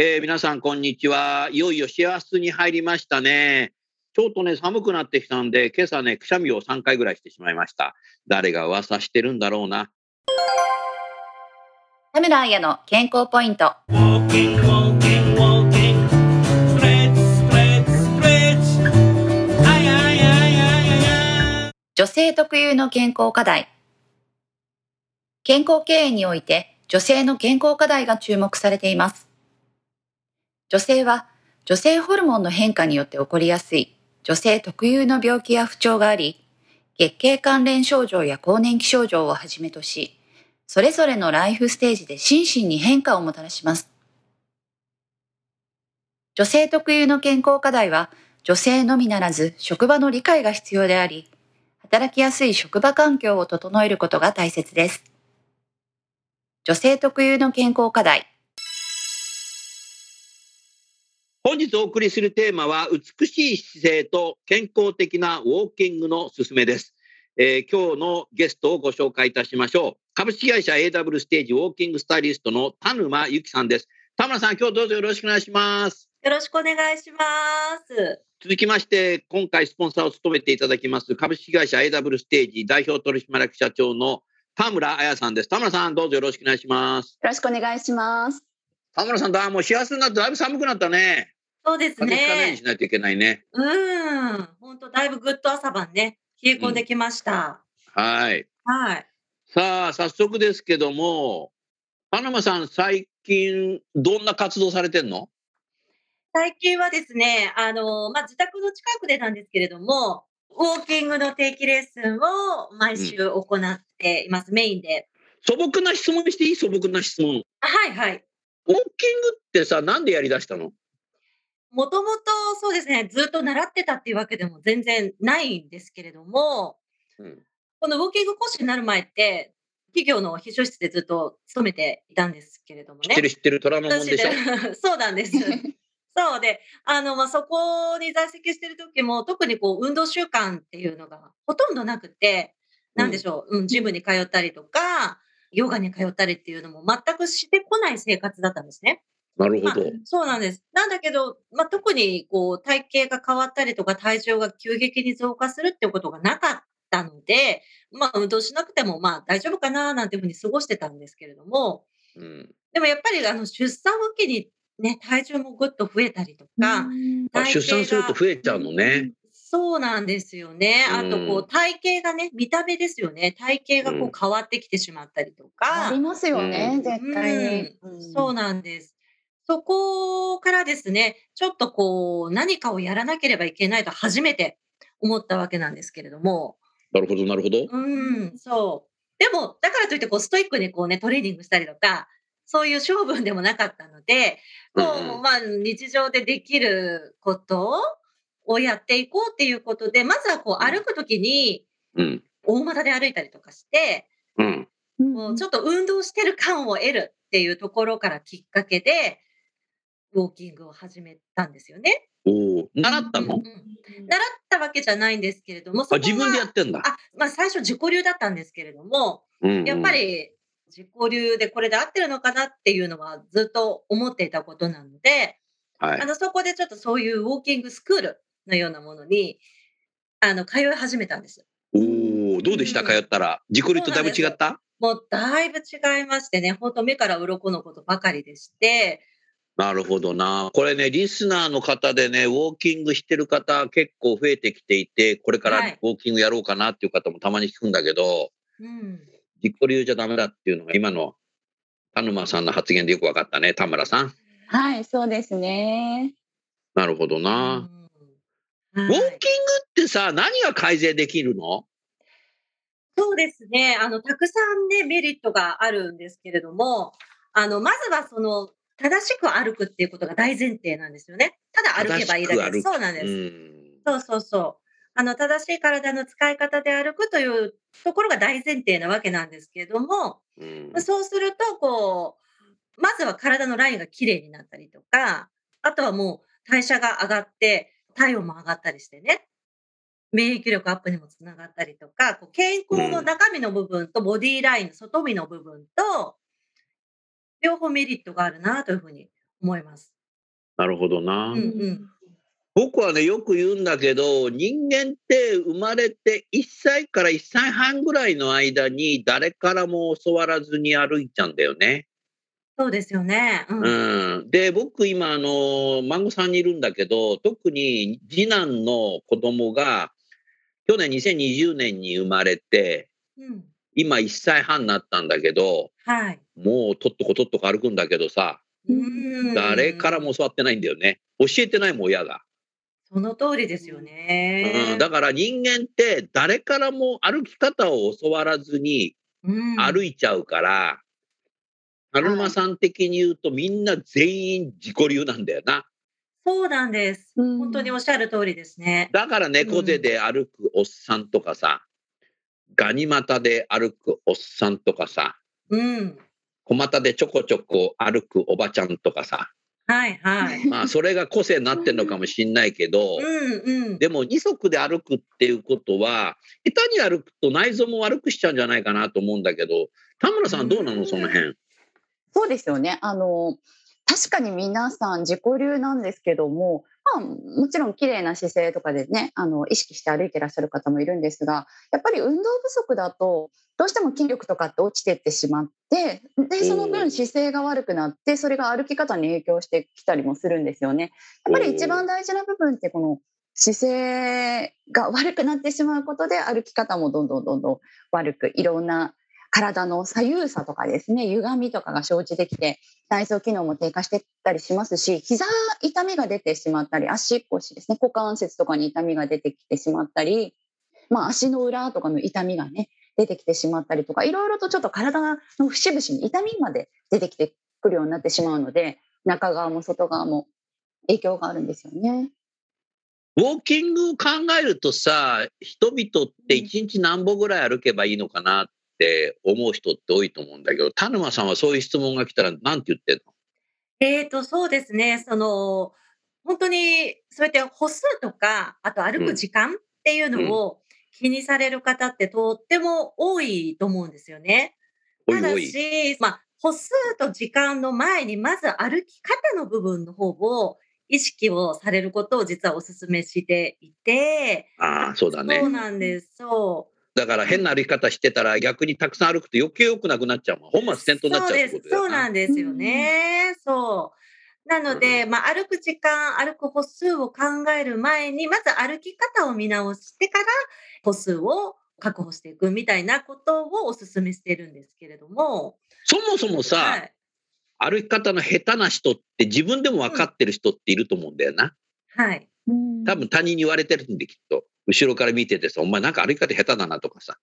えー皆さんこんにちはいよいよ幸せに入りましたねちょっとね寒くなってきたんで今朝ねくしゃみを3回ぐらいしてしまいました誰が噂してるんだろうな田村彩の健康ポイント。女性特有の健康課題。健康経営において女性の健康課題が注目されています。女性は女性ホルモンの変化によって起こりやすい女性特有の病気や不調があり、月経関連症状や更年期症状をはじめとし、それぞれのライフステージで心身に変化をもたらします。女性特有の健康課題は女性のみならず職場の理解が必要であり、働きやすい職場環境を整えることが大切です。女性特有の健康課題。本日お送りするテーマは美しい姿勢と健康的なウォーキングのすすめです、えー今日のゲストをご紹介いたしましょう株式会社 AW ステージウォーキングスタイリストの田沼由紀さんです田村さん今日どうぞよろしくお願いしますよろしくお願いします。続きまして、今回スポンサーを務めていただきます株式会社 AW ステージ代表取締役社長の田村彩さんです。田村さん、どうぞよろしくお願いします。よろしくお願いします。田村さん、だもう幸せになってだいぶ寒くなったね。そうですねし。ないといけないね。うん。本当だいぶぐっと朝晩ね、冷え込んできました。はい。はい。さあ、早速ですけども、田沼さん、最近、どんな活動されてんの？最近はですね、あの、まあ、自宅の近くでなんですけれども、ウォーキングの定期レッスンを毎週行っています、メインで。素朴な質問していい？素朴な質問。はいはい。ウォーキングってさ、なんでやりだしたの？もともとそうですね、ずっと習ってたっていうわけでも全然ないんですけれども、うんこのウォーキング講師になる前って、企業の秘書室でずっと勤めていたんですけれどもね。知ってる知ってる虎ノ門でしょ？そうなんです。そうで、あの、まあ、そこに在籍してる時も、特にこう、運動習慣っていうのがほとんどなくて、なんでしょう、うん、ジムに通ったりとか、ヨガに通ったりっていうのも全くしてこない生活だったんですね。まあなるほど。そうなんです。なんだけど、まあ、特にこう体型が変わったりとか体重が急激に増加するっていうことがなかったので、まあ、運動しなくてもまあ大丈夫かななんていうふうに過ごしてたんですけれども、うん、でもやっぱりあの出産を機にね、体重もぐっと増えたりとか、あ出産すると増えちゃうのね。そうなんですよね。あとこうう体型がね、見た目ですよね。体型がこう変わってきてしまったりとか。ありますよね、うん絶対に。うんそうなんです。そこからですね、ちょっとこう、何かをやらなければいけないと初めて思ったわけなんですけれども、なるほど、なるほど。うん、そう。でも、だからといって、こう、ストイックにこうね、トレーニングしたりとか、そういう勝負でもなかったので、こうんうう、まあ、日常でできることをやっていこうっていうことで、まずはこう、歩くときに、うん。大股で歩いたりとかして、うん。もうちょっと運動してる感を得るっていうところからきっかけで、ウォーキングを始めたんですよね。おお、習ったの？うんうん習ったわけじゃないんですけれども、自分でやってんだ。あ、まあ最初自己流だったんですけれども、うんうんやっぱ、り自己流でこれで合ってるのかなっていうのはずっと思っていたことなので、はいあ。の、そこでちょっとそういうウォーキングスクールのようなものに、あの、通い始めたんです。おお、どうでした？うん通ったら。自己流とだいぶ違った？もうだいぶ違いましてね、本当目から鱗のことばかりでして、なるほどな。これね、リスナーの方でね、ウォーキングしてる方結構増えてきていて、これからはいウォーキングやろうかなっていう方もたまに聞くんだけど、うん。自己流じゃダメだっていうのが今の田沼さんの発言でよくわかったね、田村さん。はい、そうですね。なるほどな。うんウォーキングってさ、何が改善できるの？そうですね。あの、たくさんね、メリットがあるんですけれども、あの、まずはその、正しく歩くっていうことが大前提なんですよね。ただ歩けばいいだけそうなんです。うん。そうそうそう。あの、正しい体の使い方で歩くというところが大前提なわけなんですけれども、うんそうすると、こう、まずは体のラインが綺麗になったりとか、あとはもう代謝が上がって、体温も上がったりしてね、免疫力アップにもつながったりとか、こう健康の中身の部分とボディラインの外身の部分と、両方メリットがあるなというふうに思います。なるほどな。うんうん。僕はね、よく言うんだけど、人間って生まれて1歳から1歳半ぐらいの間に誰からも教わらずに歩いちゃうんだよね。そうですよね。うん。うん。で、僕今、あの、孫さんにいるんだけど、特に次男の子供が、去年2020年に生まれて、うん。今1歳半になったんだけど、はい。もうとっとことっとこ歩くんだけどさ、うん誰からも教わってないんだよね。教えてないもん、親が。その通りですよね。うん、だから人間って誰からも歩き方を教わらずにうん歩いちゃうから、春馬さん的に言うとみんな全員自己流なんだよな。そうなんです。うん本当におっしゃる通りですね。だから猫背で歩くおっさんとかさ、ガニ股で歩くおっさんとかさ、うん。小股でちょこちょこ歩くおばちゃんとかさ、はいはい。まあそれが個性になってるのかもしんないけど、うんうん。でも二足で歩くっていうことは、下手に歩くと内臓も悪くしちゃうんじゃないかなと思うんだけど、田村さんどうなの？その辺。そうですよね。あの、確かに皆さん自己流なんですけども、まあ、もちろん綺麗な姿勢とかでね、あの、意識して歩いてらっしゃる方もいるんですが、やっぱり運動不足だと、どうしても筋力とかって落ちてってしまって、で、その分姿勢が悪くなって、それが歩き方に影響してきたりもするんですよね。やっぱり一番大事な部分って、この姿勢が悪くなってしまうことで、歩き方もどんどんどんどん悪く、いろんな体の左右差とかですね、歪みとかが生じてきて、内臓機能も低下してたりしますし、膝痛みが出てしまったり、足腰ですね、股関節とかに痛みが出てきてしまったり、まあ足の裏とかの痛みがね、出てきてしまったりとか、いろいろとちょっと体の節々に痛みまで出てきてくるようになってしまうので、中側も外側も影響があるんですよね。ウォーキングを考えるとさ、人々って一日何歩ぐらい歩けばいいのかなって思う人って多いと思うんだけど、田沼さんはそういう質問が来たら何て言ってんの？えーと、そうですね。その、本当に、そうやって歩数とか、あと歩く時間っていうのを気にされる方ってとっても多いと思うんですよね。ただ。し、まあ、歩数と時間の前に、まず歩き方の部分の方を意識をされることを実はお勧めしていて、ああ、そうだそうね。なんです。そう。だから変な歩き方してたら逆にたくさん歩くと余計良くなくなっちゃう。本末転倒になっちゃうそうです。そうなんですよね。そう。なので、まあ、歩く時間、歩く歩数を考える前に、まず歩き方を見直してから、歩数を確保していくみたいなことをお勧めしているんですけれども。そもそもさ、はい。歩き方の下手な人って自分でも分かってる人っていると思うんだよな。はい。多分他人に言われてるんできっと。後ろから見ててさ、お前なんか歩き方下手だなとかさ。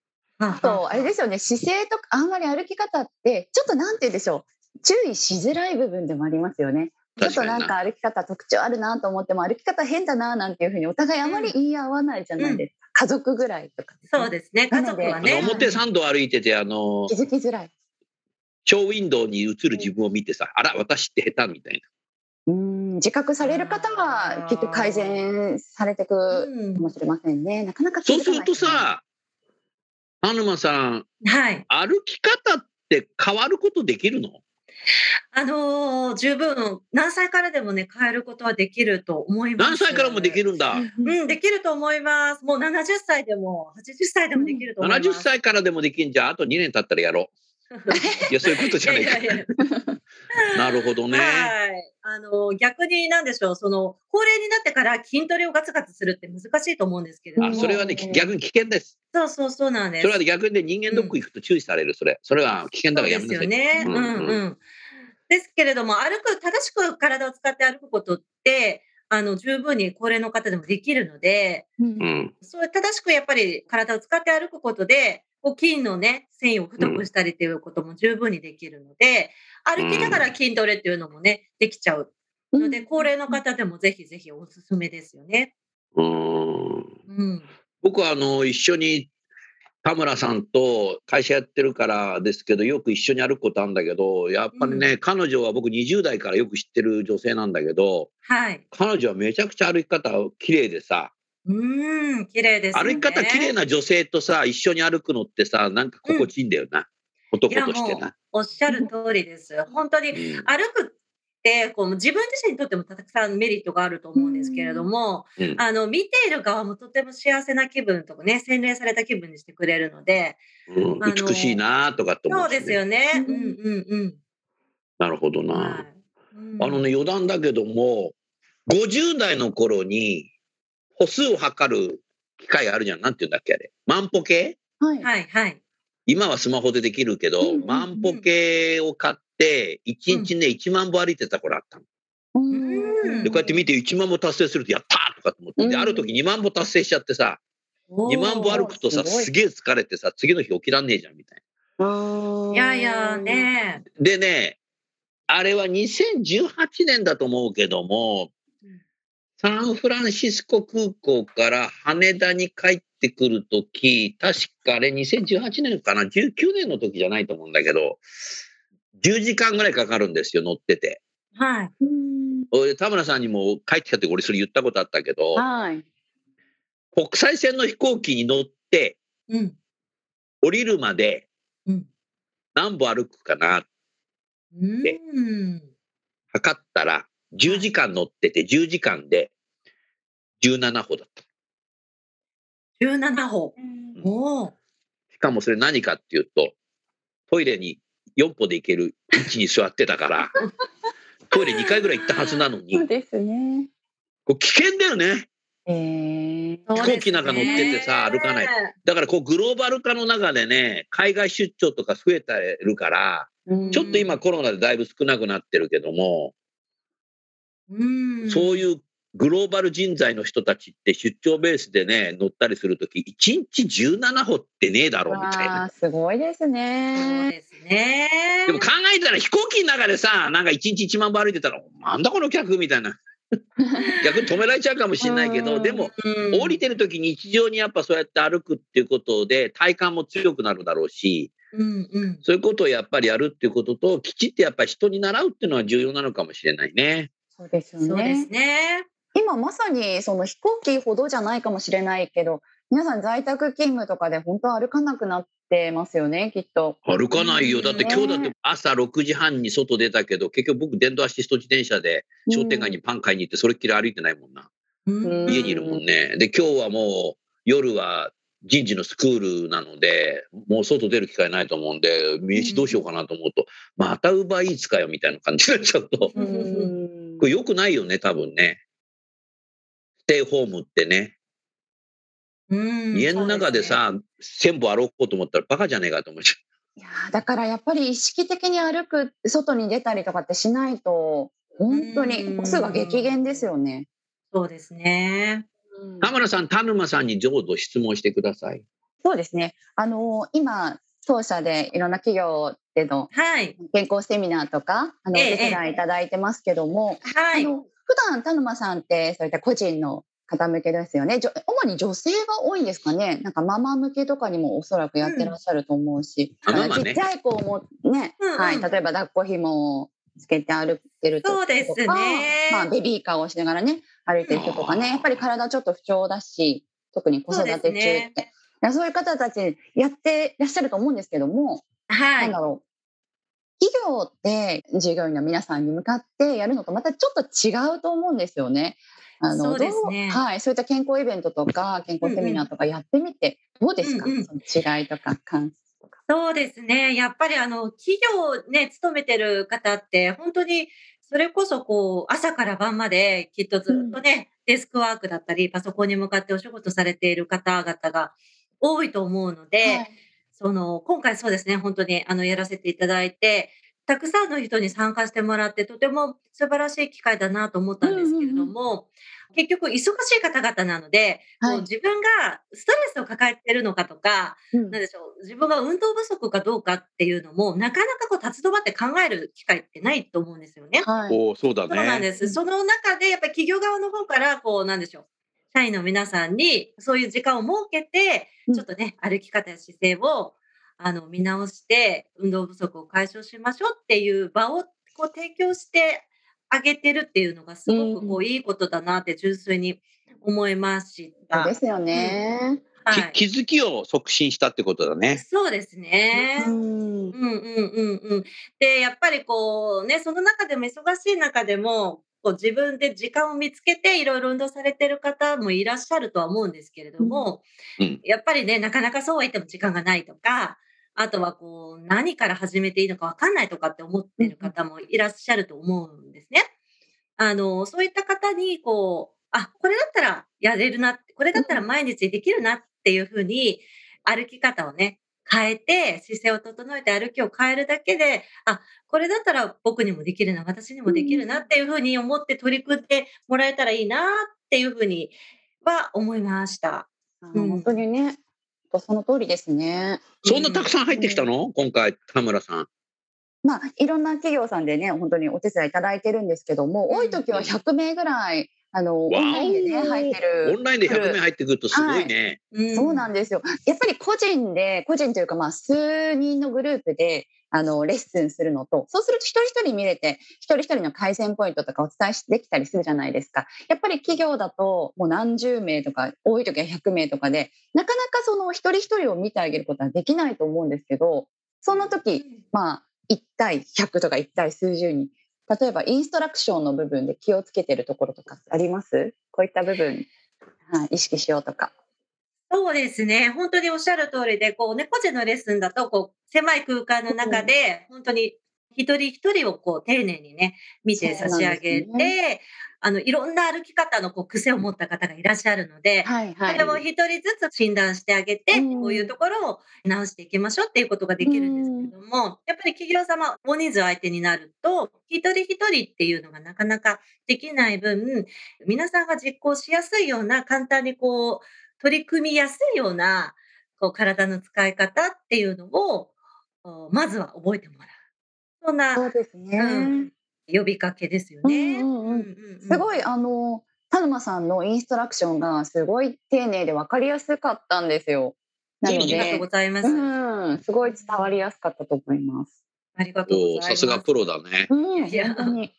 そう、あれですよね、姿勢とか、あんまり歩き方って、ちょっとなんて言うんでしょう、注意しづらい部分でもありますよね。ちょっとななんか歩き方特徴あるなと思っても、歩き方変だななんていうふうに、お互いあまり言い合わないじゃないですか。家族ぐらいとか、そうですね。家族はあのね。表参道歩いてて、あの気、づきづらい。ショーウィンドウに映る自分を見てさ、あら、私って下手みたいうん、自覚される方は、きっと改善されていくうんかもしれませんね。なかなかな。気づかないそうするとさ、田沼さん、はい。歩き方って変わることできるの？あのー十分、何歳からでもね、変えることはできると思います。何歳からもできるんだ。うん、できると思います。もう70歳でも、80歳でもできると思います。70歳からでもできんじゃん。あと2年経ったらやろいや、そういうことじゃないかい。やいやい なるほどね。はい。あの、逆になんでしょう、その、高齢になってから筋トレをガツガツするって難しいと思うんですけれども。あ、それはね、逆に危険です。そうそうそうなんです。それはね逆にね、人間ドック行くと注意される、それ。それは危険だからやめなさい。そうですよね。ううんんうんうん。ですけれども、歩く、正しく体を使って歩くことって、あの、十分に高齢の方でもできるので、うん。そう正しくやっぱり体を使って歩くことで、こう筋のね、繊維を太くしたりっていうことも十分にできるので、歩きながら筋トレっていうのもね、できちゃうので、高齢の方でもぜひぜひおすすめですよね。うん。うん。僕はあの一緒に田村さんと会社やってるからですけどよく一緒に歩くことあるんだけどやっぱりね、彼女は僕20代からよく知ってる女性なんだけどはい。彼女はめちゃくちゃ歩き方綺麗でさうーん、綺麗ですね。歩き方綺麗な女性とさ一緒に歩くのってさなんか心地いいんだよな、男としてな。おっしゃる通りです。本当にうん歩くってこう自分自身にとってもたくさんメリットがあると思うんですけれども、うんあの見ている側もとても幸せな気分とかね洗練された気分にしてくれるのでうん美しいなとかって思うしねそうですよね。ううんんうんうん。なるほどな。はいうんあのね余談だけども50代の頃に歩数を測る機械あるじゃん。なんて言うんだっけあれ。万歩計？はい。はいはい。今はスマホでできるけど、うんうんうん万歩計を買って、1日ね、1万歩歩いてた頃あったの。うんで、こうやって見て1万歩達成すると、やったーとかと思って、で、うんある時2万歩達成しちゃってさ、おー2万歩歩くとさ、すげえ疲れてさ、次の日起きらんねえじゃん、みたいいやいやね。な。でね、あれは2018年だと思うけどもうん、サンフランシスコ空港から羽田に帰ってくるとき、確かあれ2018年かな、19年の時じゃないと思うんだけど、10時間ぐらいかかるんですよ、乗ってて。はい。田村さんにも帰ってきた時俺それ言ったことあったけど、はい。国際線の飛行機に乗ってうん降りるまでうん。何歩歩くかな、うん。測ったら10時間乗ってて10時間で17歩だった。17歩。おお。しかもそれ何かっていうと、トイレに4歩で行ける位置に座ってたから、トイレ2回ぐらい行ったはずなのに、そうですね。これ危険だよね。えー、飛行機なんか乗っててさ歩かないだからこうグローバル化の中でね、海外出張とか増えてるから、うんちょっと今コロナでだいぶ少なくなってるけども、うん。そういうグローバル人材の人たちって出張ベースでね、乗ったりするとき、1日17歩ってねえだろうみたいな。すごいですね。ですね。でも考えたら飛行機の中でさ、なんか1日1万歩歩いてたら、なんだこの客みたいな。逆に止められちゃうかもしれないけど、うんでも、うん降りてる時に日常にやっぱそうやって歩くっていうことで体幹も強くなるだろうし、うんうん。そういうことをやっぱりやるっていうことと、きちっとやっぱり人に習うっていうのは重要なのかもしれないね。そうですよそうですね。ね。今まさにその飛行機ほどじゃないかもしれないけど、皆さん在宅勤務とかで本当歩かなくなってますよね、きっと。歩かないよ。うんだって今日だって朝6時半に外出たけど、結局僕電動アシスト自転車で商店街にパン買いに行ってそれっきり歩いてないもんな。うん家にいるもんね。で、今日はもう夜は人事のスクールなので、もう外出る機会ないと思うんで、飯どうしようかなと思うと、またウーバーイーツかよみたいな感じになっちゃうと、うんこれ良くないよね、多分ね。ステイホームってね。うん家の中で、さ、1000歩歩こうと思ったらバカじゃねえかと思っちゃいやーだからやっぱり意識的に歩く外に出たりとかってしないと本当に歩数が激減ですよね。そうですね。う。田村さん、田沼さんにどうぞ質問してください。そうですね。あの今当社でいろんな企業でのはい。健康セミナーとかあの、ええお手伝いいただいてますけども、はい。あの普段田沼さんってそういった個人の方向けですよね。主に女性が多いんですかね。なんかママ向けとかにもおそらくやってらっしゃると思うし、うんちっちゃい子もね、うんうんはい、例えば抱っこ紐をつけて歩いてるとそうですねかまあベビーカーをしながらね歩いてる人とかね、やっぱり体ちょっと不調だし、特に子育て中って、そうねいう方たちやってらっしゃると思うんですけども、はいなんだ。ろう。企業って従業員の皆さんに向かってやるのとまたちょっと違うと思うんですよね。あそうですねはい、そういった健康イベントとか健康セミナーとかやってみてどうですか、うんうんその違いとか感想とか。そうですね。やっぱりあの、企業ね、勤めてる方って、本当に、それこそこう、朝から晩まで、きっとずっとね、デスクワークだったり、パソコンに向かってお仕事されている方々が多いと思うので、はいその、今回そうですね、本当にあの、やらせていただいて、たくさんの人に参加してもらって、とても素晴らしい機会だなと思ったんですけれども、結局、忙しい方々なので、はいこう自分がストレスを抱えてるのかとか、うんなんでしょう、自分が運動不足かどうかっていうのも、なかなかこう立ち止まって考える機会ってないと思うんですよね。はい。おーそうだそうなんね。です。その中で、やっぱり企業側の方から、こう、なんでしょう、社員の皆さんに、そういう時間を設けてう、んちょっとね、歩き方や姿勢を、あの、見直して、運動不足を解消しましょうっていう場を、こう、提供してあげてるっていうのが、すごく、こう、いいことだなって、純粋に思いました。そうですよね。はい。き気づきを促進したってことだね。そうですね。うんうんうんうんうん。で、やっぱりこうね、その中でも忙しい中でも、自分で時間を見つけていろいろ運動されてる方もいらっしゃるとは思うんですけれども、うん。やっぱりね、なかなかそうは言っても時間がないとか、あとはこう、何から始めていいのかわかんないとかって思ってる方もいらっしゃると思うんですね。あの、そういった方に、こう、あ、これだったらやれるなこれだったら毎日できるなっていうふうに、歩き方をね、変えて、姿勢を整えて歩きを変えるだけで、あ、これだったら僕にもできるな、私にもできるなっていうふうに思って取り組んでもらえたらいいなっていうふうには思いました。あの本当にね、その通りですね。そんなたくさん入ってきたの？今回、田村さん。まあ、いろんな企業さんでね、本当にお手伝いいただいてるんですけども、うん多い時は100名ぐらい、あの、オンラインでね、入ってるオン。ラインで100名入ってくるとすごいね。そうなんですよ。やっぱり個人で、個人というか、まあ、数人のグループで、あの、レッスンするのと、そうすると一人一人見れて、一人一人の改善ポイントとかお伝えしできたりするじゃないですか。やっぱり企業だと、もう何十名とか、多い時は100名とかで、なかなかその一人一人を見てあげることはできないと思うんですけど、その時、まあ、1対100とか1対数十人。例えば、インストラクションの部分で気をつけてるところとかあります？こういった部分、はい、意識しようとか。そうですね。本当におっしゃる通りで、こうね、個人のレッスンだと、こう、狭い空間の中で、本当に一人一人をこう、丁寧にね、見て差し上げて、あの、いろんな歩き方のこう、癖を持った方がいらっしゃるので、はいはそれを一人ずつ診断してあげて、うんこういうところを直していきましょうっていうことができるんですけども、やっぱり企業様、大人数相手になると、一人一人っていうのがなかなかできない分、皆さんが実行しやすいような、簡単にこう、取り組みやすいような、こう、体の使い方っていうのを、おまずは覚えてもらう。そんなそうですね。うん呼びかけですよね。うんうんうんうんすごい、あの、田沼さんのインストラクションがすごい丁寧で分かりやすかったんですよ。なのありがとうでご、ざいます。うん、すごい伝わりやすかったと思います。ありがとうごおーざいます。さすがプロだね。うん、いや本当に。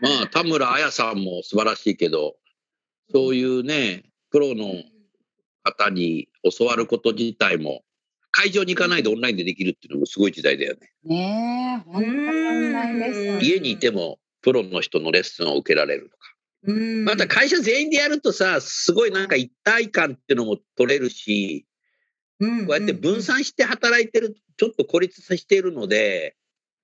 まあ、田村彩さんも素晴らしいけど、そういうね、プロの方に教わること自体も、会場に行かないでオンラインでできるっていうのもすごい時代だよね。ねえ、本当にオンラインレッスン。家にいても、プロの人のレッスンを受けられるとか。うんまた会社全員でやるとさ、すごいなんか一体感っていうのも取れるし、こうやって分散して働いてる、ちょっと孤立させているので、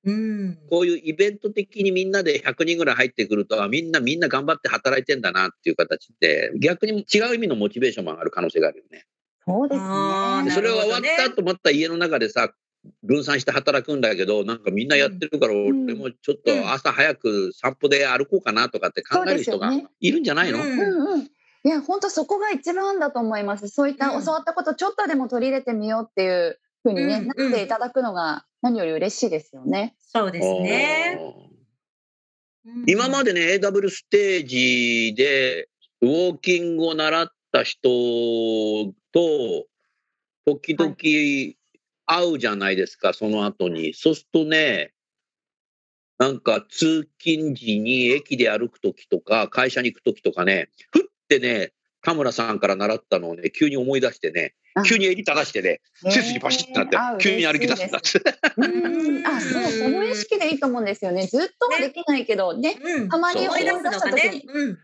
うんこういうイベント的にみんなで100人ぐらい入ってくると、あみんなみんな頑張って働いてんだなっていう形で、逆に違う意味のモチベーションも上がる可能性があるよね。そうですね。でそれが終わったと思った家の中でさ、分散して働くんだけど、なんかみんなやってるから、ん俺もちょっと朝早く散歩で歩こうかなとかって考える人がいるんじゃないの、うんうんうん。いや、本当そこが一番だと思います。そういったうん教わったことちょっとでも取り入れてみようっていうふうにね、うんなっていただくのが何より嬉しいですよね。そうですね。あー今まで、でね、AW ステージでウォーキングを習った人と、時々会うじゃないですか、その後に。そうするとね、なんか通勤時に駅で歩くときとか、会社に行くときとかね、ふってね、田村さんから習ったのをね、急に思い出してねあ、急に襟正してね、背筋パシッてなって急に歩き出すんだって。うん。あ、そう、その意識でいいと思うんですよね。ずっとはできないけど、ね、うん、たまに思い出した時に。うん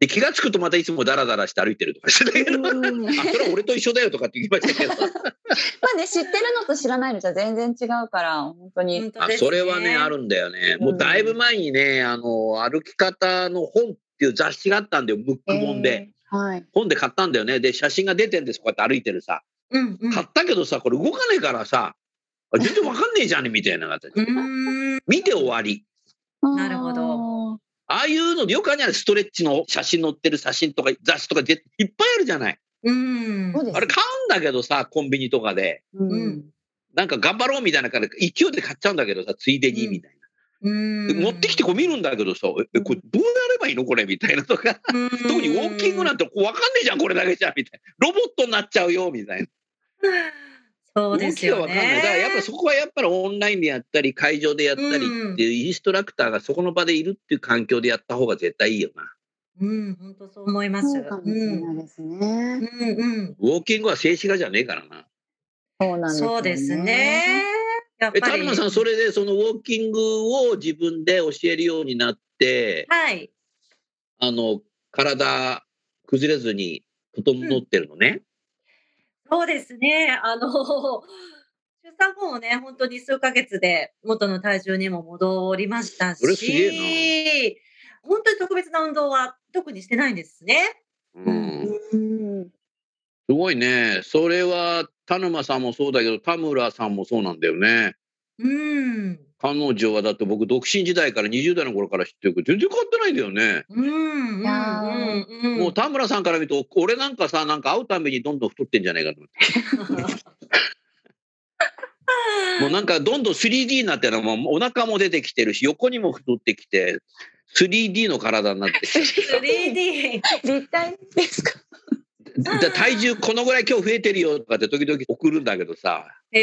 で、気がつくとまたいつもダラダラして歩いてるとかしてたけど、あ、それは俺と一緒だよとかって言いましたけど。あね、知ってるのと知らないのじゃ全然違うから、本当に。あ、それはね、あるんだよね。もうだいぶ前にね、あの、歩き方の本っていう雑誌があったんだよ、ブック本で。えー。はい。本で買ったんだよね。で、写真が出てんです、こうやって歩いてるさ。うんうん。買ったけどさ、これ動かねえからさ、あ全然わかんねえじゃんね、みたいな形。見て終わり。なるほどああいうのでよくあるじゃないストレッチの写真載ってる写真とか雑誌とかぜいっぱいあるじゃない。うん。あれ買うんだけどさ、コンビニとかで。ううんん。なんか頑張ろうみたいなから勢いで買っちゃうんだけどさ、ついでにみたいな。うんで持ってきてこう見るんだけどさ、え、えこれどうやればいいのこれみたいなとか。特にウォーキングなんてこうわかんねえじゃん、これだけじゃん、みたいな。ロボットになっちゃうよ、みたいな。そうで動きがすよわかんない。だからやっぱね。そこはやっぱりオンラインでやったり、会場でやったりっていうインストラクターがそこの場でいるっていう環境でやった方が絶対いいよな。うん、本当そう思います。そうかもしれないですね。うん、うん、ウォーキングは静止画じゃねえからな。うん。そうなんですよね。そうですね。やっえ、ぱり。田沼さん、それでそのウォーキングを自分で教えるようになって、はい。あの、体崩れずに整ってるのね。そうですね。あの、出産後もね、本当に数ヶ月で元の体重にも戻りましたそれすげし、本当に特別な運動は特にしてないんですね。うん。うん。すごいね。それは田沼さんもそうだけど、田村さんもそうなんだよね。うん。彼女はだって僕独身時代から20代の頃から知ってるけど全然変わってないんだよね。うん。うん。いやーうん。もう田村さんから見ると俺なんかさなんか会うたびにどんどん太ってんじゃないかと思って。もうなんかどんどん 3D になってるのもうお腹も出てきてるし横にも太ってきて 3D の体になってきて 3D。立体ですか？で体重このぐらい今日増えてるよとかって時々送るんだけどさへ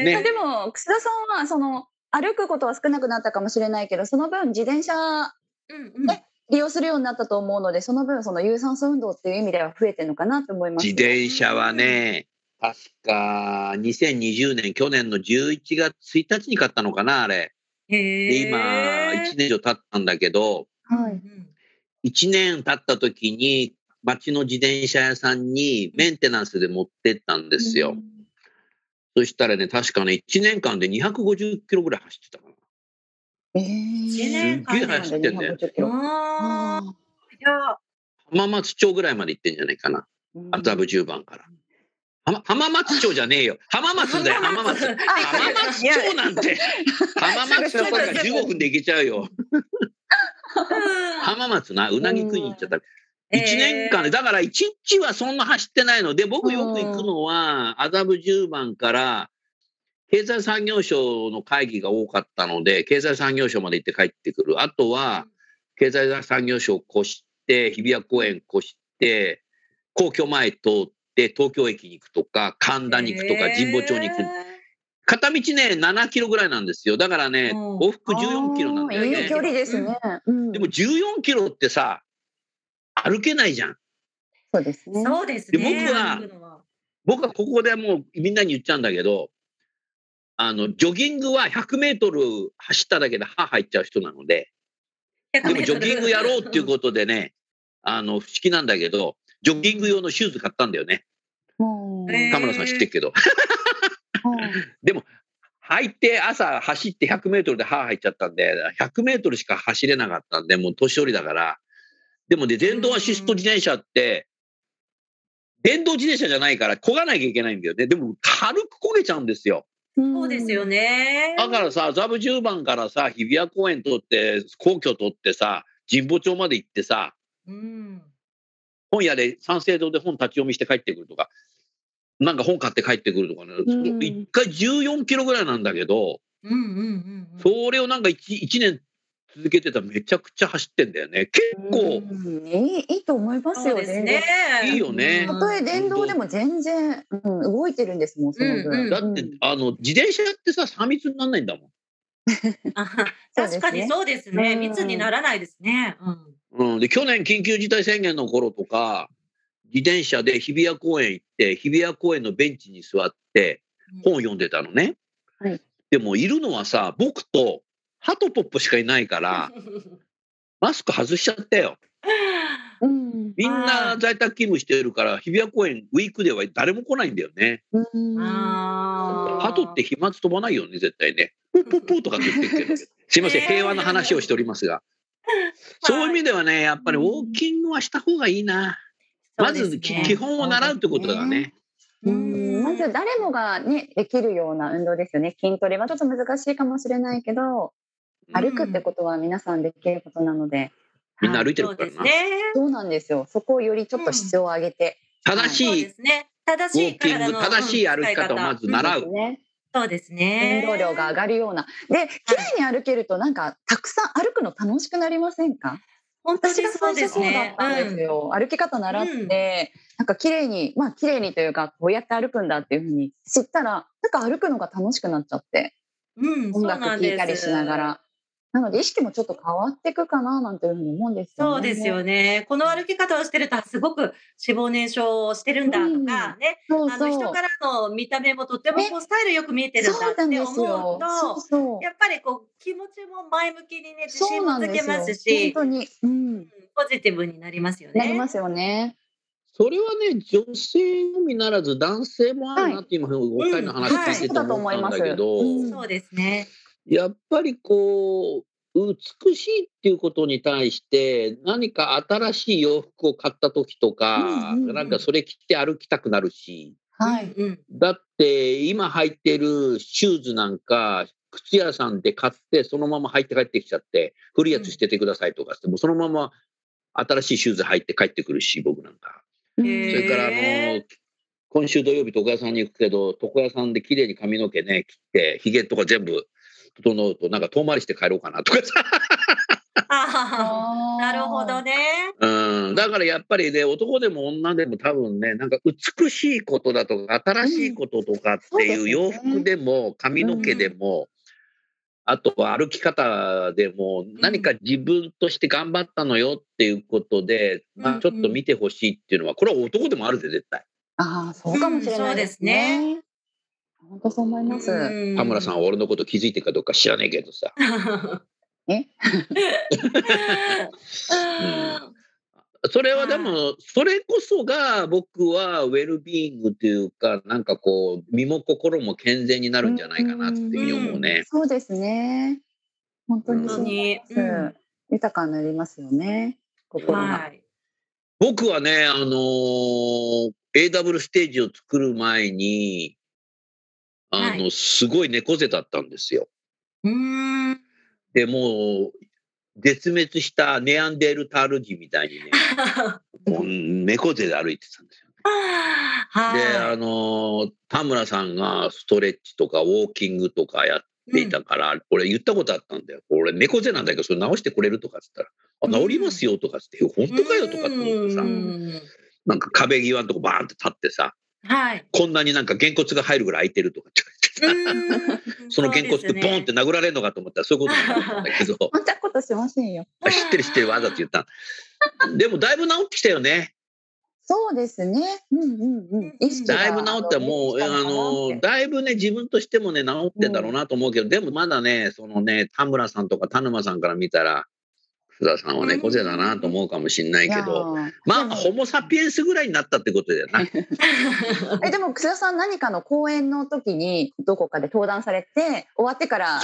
え。ねでも、楠田さんは、その、歩くことは少なくなったかもしれないけど、その分、自転車うんうん。え利用するようになったと思うので、その分、その有酸素運動っていう意味では増えてるのかなと思います。自転車はね確か2020年去年の11月1日に買ったのかなあれ。へでえ。今1年以上経ったんだけどはい。1年経った時に町の自転車屋さんにメンテナンスで持ってったんですよ。そしたらね、確かね、1年間で250キロぐらい走ってたかな。え一ー、年間で走ってんだよ250キロああ。あいや、浜松町ぐらいまで行ってんじゃないかな。ー麻布十番から。浜浜松町じゃねえよ。浜松だよ、浜松。浜松町なんて。浜松町から15分で行けちゃうよ。浜松な、うなぎ食いに行っちゃった。1年間で、だから1日はそんな走ってないので、僕よく行くのは、麻布十番から、経済産業省の会議が多かったので、経済産業省まで行って帰ってくる。あとは、経済産業省を越して、日比谷公園越して、皇居前通って、東京駅に行くとか、神田に行くとか、神保町に行く。片道ね、7キロぐらいなんですよ。だからね、うん往復14キロなんだよね。いい距離ですね。うんでも14キロってさ、歩けないじゃん。そうですね。そうですでね。僕は僕はここでもうみんなに言っちゃうんだけど、あの、ジョギングは100メートル走っただけで歯入っちゃう人なので、でもジョギングやろうっていうことでね、あの、不思議なんだけど、ジョギング用のシューズ買ったんだよね。田村さん知ってるけど。はいでも、履いて朝走って100メートルで歯入っちゃったんで、100メートルしか走れなかったんで、もう年寄りだから。でもね、電動アシスト自転車って、電動自転車じゃないから漕がなきゃいけないんだよね。でも軽く焦げちゃうんですよ。そうですよね。だからさ、ザブ10番からさ、日比谷公園通って、皇居通ってさ、神保町まで行ってさ、うん。本屋で三省堂で本立ち読みして帰ってくるとか、なんか本買って帰ってくるとかね、うん一回14キロぐらいなんだけど、うんうんうんうん。それをなんか 1, 一年続けてたらめちゃくちちゃ走ってんだよね。結構うんいいいいと思いますよそうですね。いいよねたとえ電動でも全然、うん、動いてるんですもん、その分。うんうんだって、あの、自転車ってさ、3密にならないんだもん。あそうですね確かにそうですね。うん密にならないですね。うん。うん。で、去年緊急事態宣言の頃とか、自転車で日比谷公園行って、日比谷公園のベンチに座って本を読んでたのね。はいでも、いるのはさ、僕とハトポップしかいないから、マスク外しちゃったよ。うんみんな在宅勤務してるから、日比谷公園ウィークでは誰も来ないんだよね。うんあー鳩って飛沫飛ばないよね、絶対ね。プープープーとかって言ってるけど。すいません、えー平和な話をしておりますが。そういう意味ではね、やっぱりウォーキングはした方がいいな。まず、き基本を習うってことだね。うんまず誰もがねできるような運動ですよね筋トレはちょっと難しいかもしれないけど歩くってことは皆さんできることなので、みんな歩いてるからな。ですね。そうなんですよそこをよりちょっと質を上げて、正しいそうですね。正しいウォーキング、体の正しい歩き方をまず習う。ねそうですね。運動量が上がるようなで綺麗に歩けるとなんかたくさん歩くの楽しくなりませんか？本当に私がそうです最初そうだっね。たんですよ、歩き方習って、なんか綺麗にまあ綺麗にというかこうやって歩くんだっていうふうに知ったらなんか歩くのが楽しくなっちゃってうん、うん、音楽聴いたりしながら。なので意識もちょっと変わっていくかななんていうふうに思うんですよね。そうですよね。この歩き方をしてると、すごく脂肪燃焼をしてるんだとかね、そうそう。あの人からの見た目もとってもこうスタイルよく見えてるんだって思うよ。そうと、そう。やっぱりこう気持ちも前向きにね、自信もつけなんですよ。ますし、本当に、うん、ポジティブになりますよね。なりますよね。それはね、女性のみならず男性もあるなって今、お二人の話聞いてて思ったんだけど、うんそうですね。やっぱりこう、美しいっていうことに対して、何か新しい洋服を買った時とか、うんうんうん。なんかそれ着て歩きたくなるし、はい。だって今履いてるシューズなんか、靴屋さんで買って、そのまま履いて帰ってきちゃって、古いやつ捨ててくださいとかって、もうそのまま新しいシューズ履いて帰ってくるし、僕なんか。へそーれからあの、今週土曜日床屋さんに行くけど、床屋さんで綺麗に髪の毛ね、切って、髭とか全部整うと、なんか遠回りして帰ろうかなとかさ。なるほどね。うん。だからやっぱりね、男でも女でも多分ね、なんか美しいことだとか、新しいこととかっていううん洋服でも、髪の毛でも、あとは歩き方でも、何か自分として頑張ったのよっていうことで、まうんあちょっと見てほしいっていうのは、これは男でもあるぜ、絶対。ああ、そうかもしれないですね。本当そう思います。田村さんは俺のこと気づいてるかどうか知らねえけどさ。え？それはでも、それこそが僕はウェルビーイングというか、なんかこう、身も心も健全になるんじゃないかなっていうふうに思うね。そうですね。本当にそう思います。うん豊かになりますよね。心が。はい。僕はね、あのー AW ステージを作る前に、あの、はすごい猫背だったんですよ。うーん。でもう、絶滅したネアンデルタール人みたいにね、もう猫背で歩いてたんですよ。はい。で、あのー田村さんがストレッチとかウォーキングとかやっていたから、俺言ったことあったんだよ。俺猫背なんだけど、それ直してくれるとかっつったら、あ、治りますよとかっつって、本当かよとかって思ってさう、んなんか壁際のとこバーンって立ってさ、はい。こんなになんかげんこつが入るぐらい空いてるとかって言われてさ、うん そのげんこつでボーンって殴られるのかと思ったらそういうことなんだったんだけど、そんなことしませんよ。あ知ってる知ってるわざと言ったのでもだいぶ治ってきたよね。そうですね。うんうんうん。意識がだいぶ治ったもう、あの、だいぶね、自分としてもね、治ってんだろうなと思うけど、でもまだね、そのね、田村さんとか田沼さんから見たら、須田さんは猫背だなと思うかもしれないけど、まあ、ホモ・サピエンスぐらいになったってことだよな。えでも楠田さん何かの講演の時にどこかで登壇されて終わってから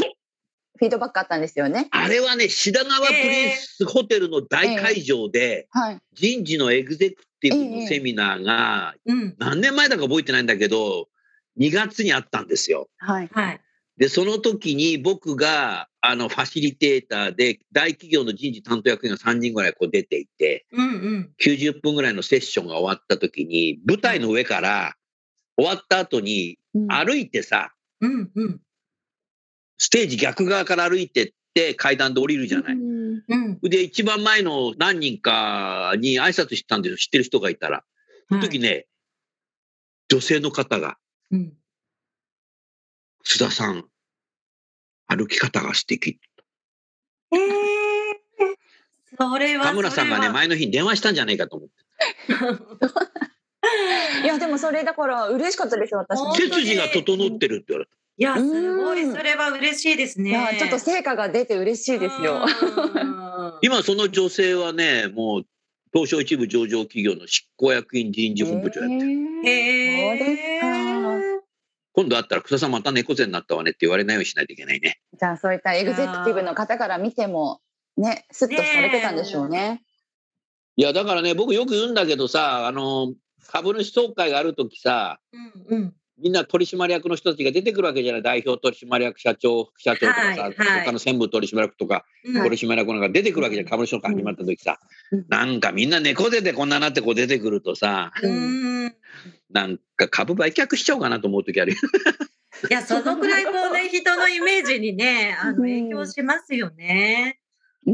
フィードバックあったんですよね。あれはね、志田川プリンスホテルの大会場で、はい。人事のエグゼクティブのセミナーが、うん。何年前だか覚えてないんだけど、2月にあったんですよ。はい。はい。で、その時に僕が、あの、ファシリテーターで、大企業の人事担当役員が3人ぐらいこう出ていて、うんうん。90分ぐらいのセッションが終わった時に、舞台の上から、終わった後に、うん歩いてさ、うんうん。ステージ逆側から歩いてって階段で降りるじゃない。うんうん。で、一番前の何人かに挨拶したんですよ。知ってる人がいたら。その時ね、女性の方が、うん。須田さん、歩き方が素敵。ええそれは。田村さんがね、前の日に電話したんじゃないかと思って。いやでもそれだから嬉しかったですよ私背筋が整ってるって言われた。いや、すごい、うんそれは嬉しいですね。いやちょっと成果が出て嬉しいですよ。うん 今その女性はね、もう東証一部上場企業の執行役員人事本部長やってる。へそうですか今度会ったら草さんまた猫背になったわねって言われないようにしないといけないね。じゃあそういったエグゼクティブの方から見てもねスッとされてたんでしょうね。いや、だからね、僕よく言うんだけどさ、あの、株主総会があるときさ、うんうん。みんな取締役の人たちが出てくるわけじゃない。代表取締役社長、副社長とかさ、はいはい他の専務取締役とか、うん取締役なんか出てくるわけじゃん。株主総会始まったときさ、うんなんかみんな猫背でこんななってこう出てくるとさ、うん。いなんか株売却しちゃおうかなと思うときあるよ。や、そのくらいこうね、人のイメージにね、あの、影響しますよね。うん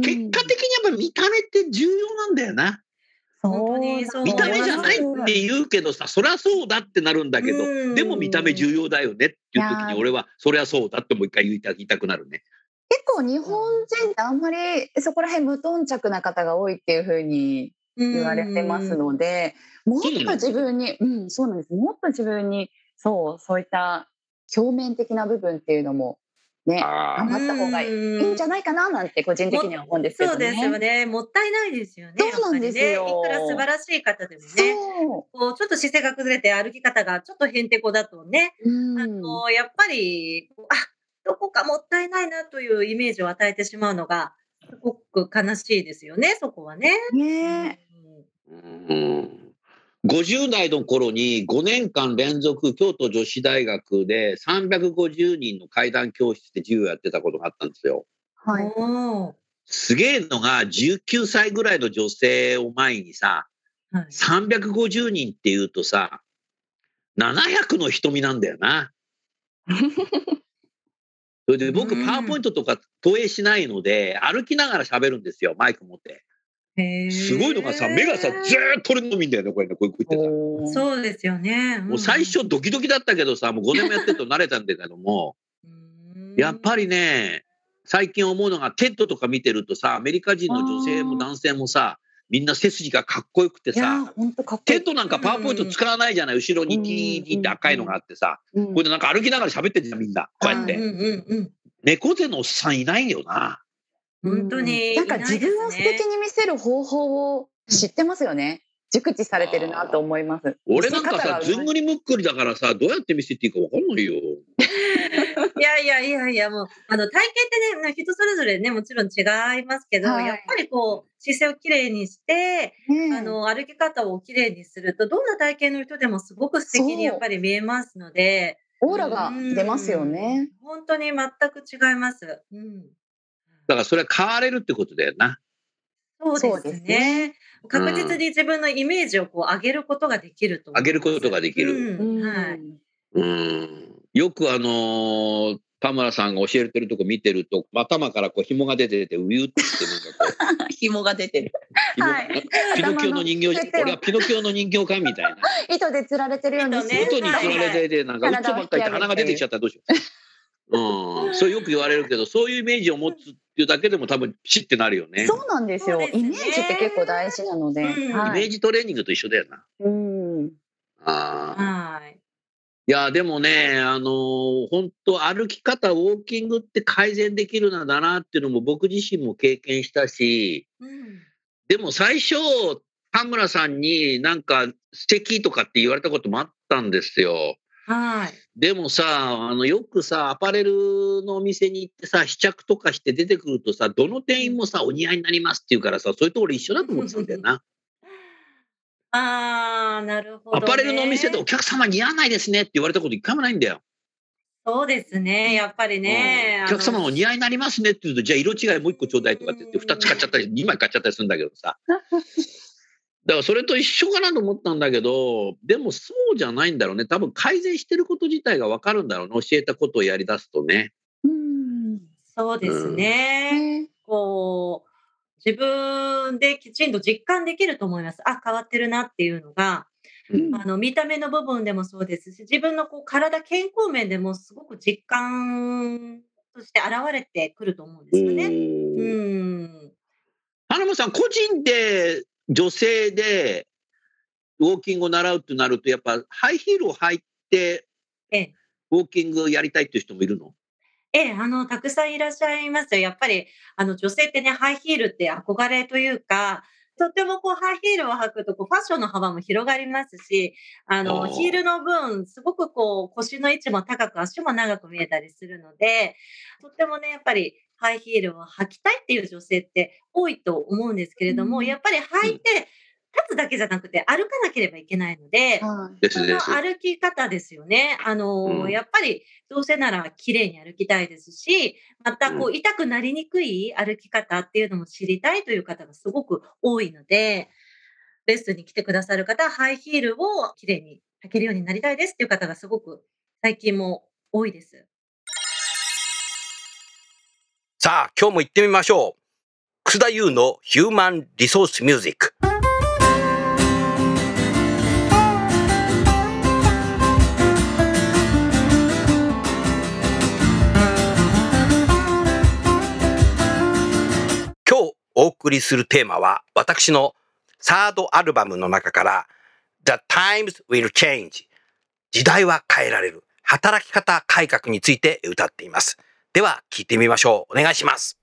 結果的にやっぱ見た目って重要なんだよな。本当にそう見た目じゃないって言うけどさ、そりゃそうだってなるんだけど、うんでも見た目重要だよねっていう時に俺はそりゃそうだってもう一回言いた言いたくなるね。結構日本人ってあんまりそこら辺無頓着な方が多いっていうふうに言われてますので、もっと自分に、うん、そうなんです。もっと自分に、そう、そういった表面的な部分っていうのもね、あ頑張った方がいいうんいいんじゃないかななんて個人的には思うんですけどね。そうですよね。もったいないですよね。そうなんですよやっぱりね、いくら素晴らしい方でもね、そこうちょっと姿勢が崩れて歩き方がちょっとへんてこだとね、あのやっぱり、あどこかもったいないなというイメージを与えてしまうのが、すごく悲しいですよね、そこはね。ねうん50代の頃に5年間連続京都女子大学で350人の階段教室で授業やってたことがあったんですよ。はい。すげえのが19歳ぐらいの女性を前にさ、はい350人っていうとさ、700の瞳なんだよな。それで僕、うんパワーポイントとか投影しないので、歩きながら喋るんですよ、マイク持って。すごいのがさ、目がさ、ずーっと俺のみんだよね、これね、こういうこう言ってさ。そうですよね。もう最初ドキドキだったけどさ、もう5年もやってると慣れたんだけども、やっぱり、りね、最近思うのが、 TED とか見てるとさ、アメリカ人の女性も男性もさ、みんな背筋がかっこよくていやー、さ、本当かっこいい。 TED なんかパワーポイント使わないじゃない、後ろにティーティーって赤いのがあってさ、うんこれでなんか歩きながら喋ってんじゃん、みんな。こうやって。うんうんうん。猫背のおっさんいないよな。本当になんか自分を素敵に見せる方法を知ってますよね。熟知されてるなと思います。俺なんかさ、ずんぐりむっくりだからさ、どうやって見せていいかわかんないよ。いやいやいやいや、もう、あの、体型ってね、人それぞれね、もちろん違いますけど、はいやっぱりこう、姿勢をきれいにして、ねえあの、歩き方をきれいにすると、どんな体型の人でもすごく素敵にやっぱり見えますので、オーラが出ますよね。うん。本当に全く違います。うん。だからそれは変われるってことだよな。そうですね。確実に自分のイメージをこう上げることができると。上げることができるうんはい。うん。よくあのー田村さんが教えてるとこ見てると、頭からこう紐が出てて、ウィュってなんかこう、紐が出てる。紐はいピノキオの人形俺はピノキオの人形か？みたいな。糸で釣られてるように糸ね音につられてて、なんか、はい嘘ばっかりで鼻が出てきちゃったらどうしよう。うん。それよく言われるけど、そういうイメージを持つっていうだけでも多分、ピシってなるよね。そうなんですよ。すねイメージって結構大事なので。うんはい。イメージトレーニングと一緒だよな。うん。ああ。はい。いや、でもね、あのー本当歩き方、ウォーキングって改善できるのだなっていうのも僕自身も経験したし、うんでも最初、田村さんになんか素敵とかって言われたこともあったんですよ。はい。でもさ、あの、よくさ、アパレルのお店に行ってさ、試着とかして出てくるとさ、どの店員もさ、お似合いになりますって言うからさ、それと俺一緒だと思ってたんだよな。ああ、なるほど、ね。アパレルのお店でお客様似合わないですねって言われたこと一回もないんだよ。そうですね。やっぱりね。お客様お似合合いになりますねって言うと、じゃあ色違いもう一個ちょうだいとかって言って、二つ買っちゃったり、二枚買っちゃったりするんだけどさ。だからそれと一緒かなと思ったんだけど、でもそうじゃないんだろうね。多分改善してること自体がわかるんだろうね。教えたことをやり出すとね。うん。そうですね。ねこう、自分できちんと実感できると思います。あ、変わってるなっていうのが、うんあの、見た目の部分でもそうですし、自分のこう体、健康面でもすごく実感として現れてくると思うんですよね。うん。花間さん、個人で女性でウォーキングを習うってなると、やっぱハイヒールを履いてええ、ウォーキングをやりたいっていう人もいるの？ええ、あの、たくさんいらっしゃいますよ。やっぱり、あの、女性ってね、ハイヒールって憧れというか、とってもこうハイヒールを履くとこうファッションの幅も広がりますし、あおの、ー。ヒールの分、すごくこう腰の位置も高く足も長く見えたりするので、とってもね、やっぱりハイヒールを履きたいっていう女性って多いと思うんですけれども、うんやっぱり履いて立つだけじゃなくて歩かなければいけないので、はいその。歩き方ですよね。あの、うんやっぱりどうせなら綺麗に歩きたいですし、またこうう痛くなりにくい歩き方っていうのも知りたいという方がすごく多いので、レッスンに来てくださる方はハイヒールを綺麗に履けるようになりたいですっていう方がすごく最近も多いです。さあ、今日も行ってみましょう。楠田優のヒューマンリソースミュージック。今日お送りするテーマは私のサードアルバムの中から The Times Will Change 時代は変えられる働き方改革について歌っています。では聞いてみましょう。お願いします。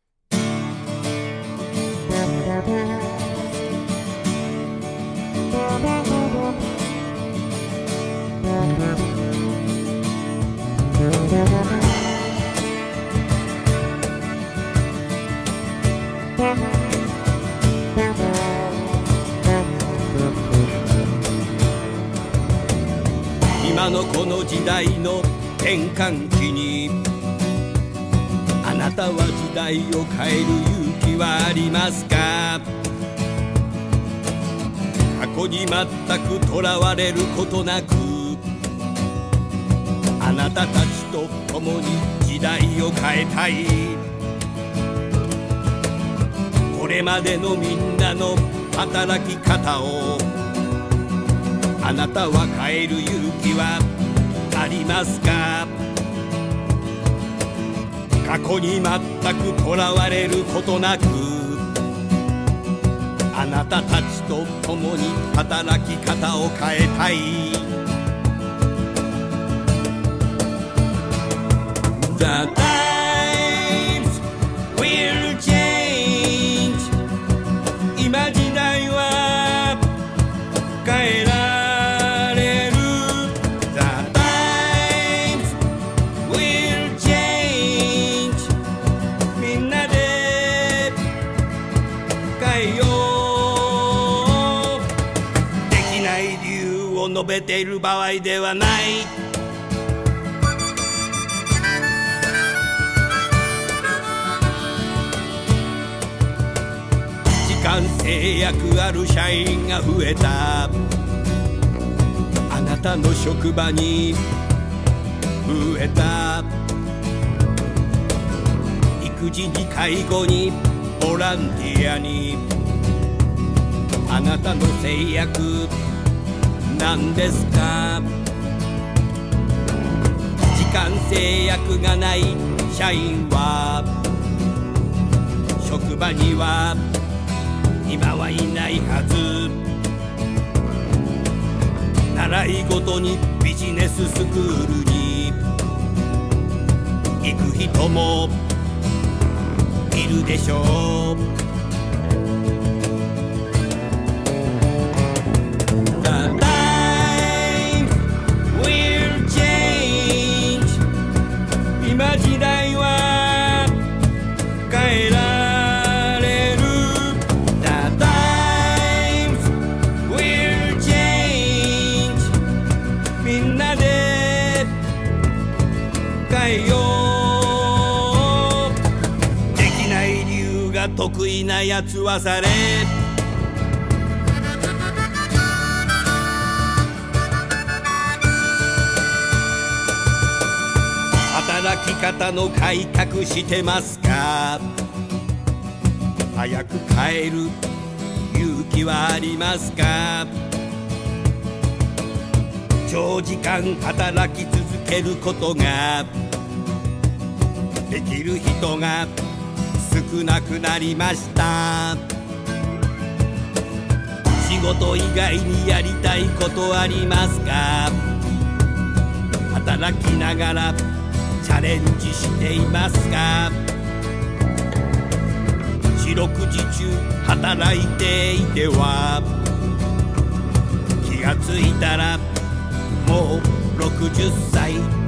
今のこの時代の転換期になたは時代を変える勇気はありますか？過去に全くとらわれることなく。あなたたちと共に時代を変えたい。これまでのみんなの働き方をあなたは変える勇気はありますか？過去に全くとらわれることなくあなたたちと共に働き方を変えたい。ている場合ではない。時間制約ある社員が増えた。あなたの職場に増えた。育児に介護にボランティアに。あなたの制約なんですか？時間制約がない社員は職場には今はいないはず。習い事にビジネススクールに行く人もいるでしょう。が得意なやつはされ。働き方の改革してますか？早く変える勇気はありますか？長時間働き続けることができる人が少なくなりました。仕事以外にやりたいことありますか？働きながらチャレンジしていますか？四六時中働いていては気がついたらもう60歳。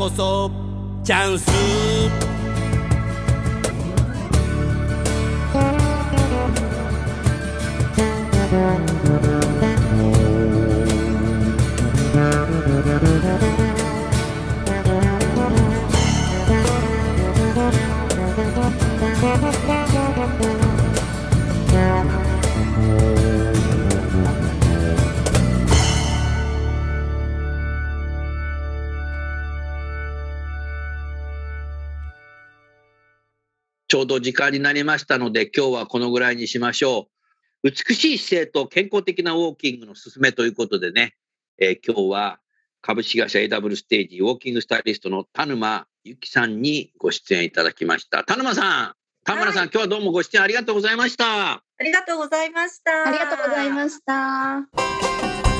こそチャンスちょうど時間になりましたので、今日はこのぐらいにしましょう。美しい姿勢と健康的なウォーキングの勧めということでね、えー今日は株式会社 AW ステージウォーキングスタイリストの田沼由紀さんにご出演いただきました。田沼さん、田村さん、今日はどうもご出演ありがとうございました。ありがとうございました。ありがとうございました。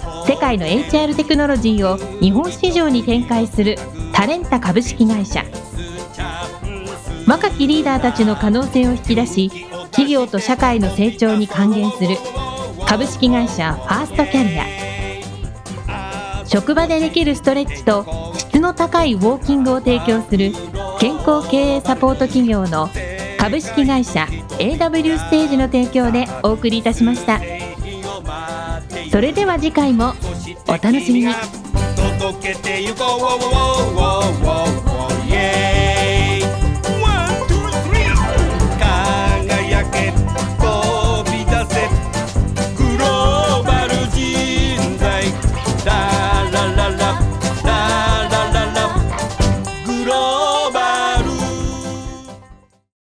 世界の HR テクノロジーを日本市場に展開するタレンタ株式会社。若きリーダーたちの可能性を引き出し企業と社会の成長に還元する株式会社ファーストキャリア。職場でできるストレッチと質の高いウォーキングを提供する健康経営サポート企業の株式会社 AW ステージの提供でお送りいたしました。それでは次回もお楽しみに届けてゆこう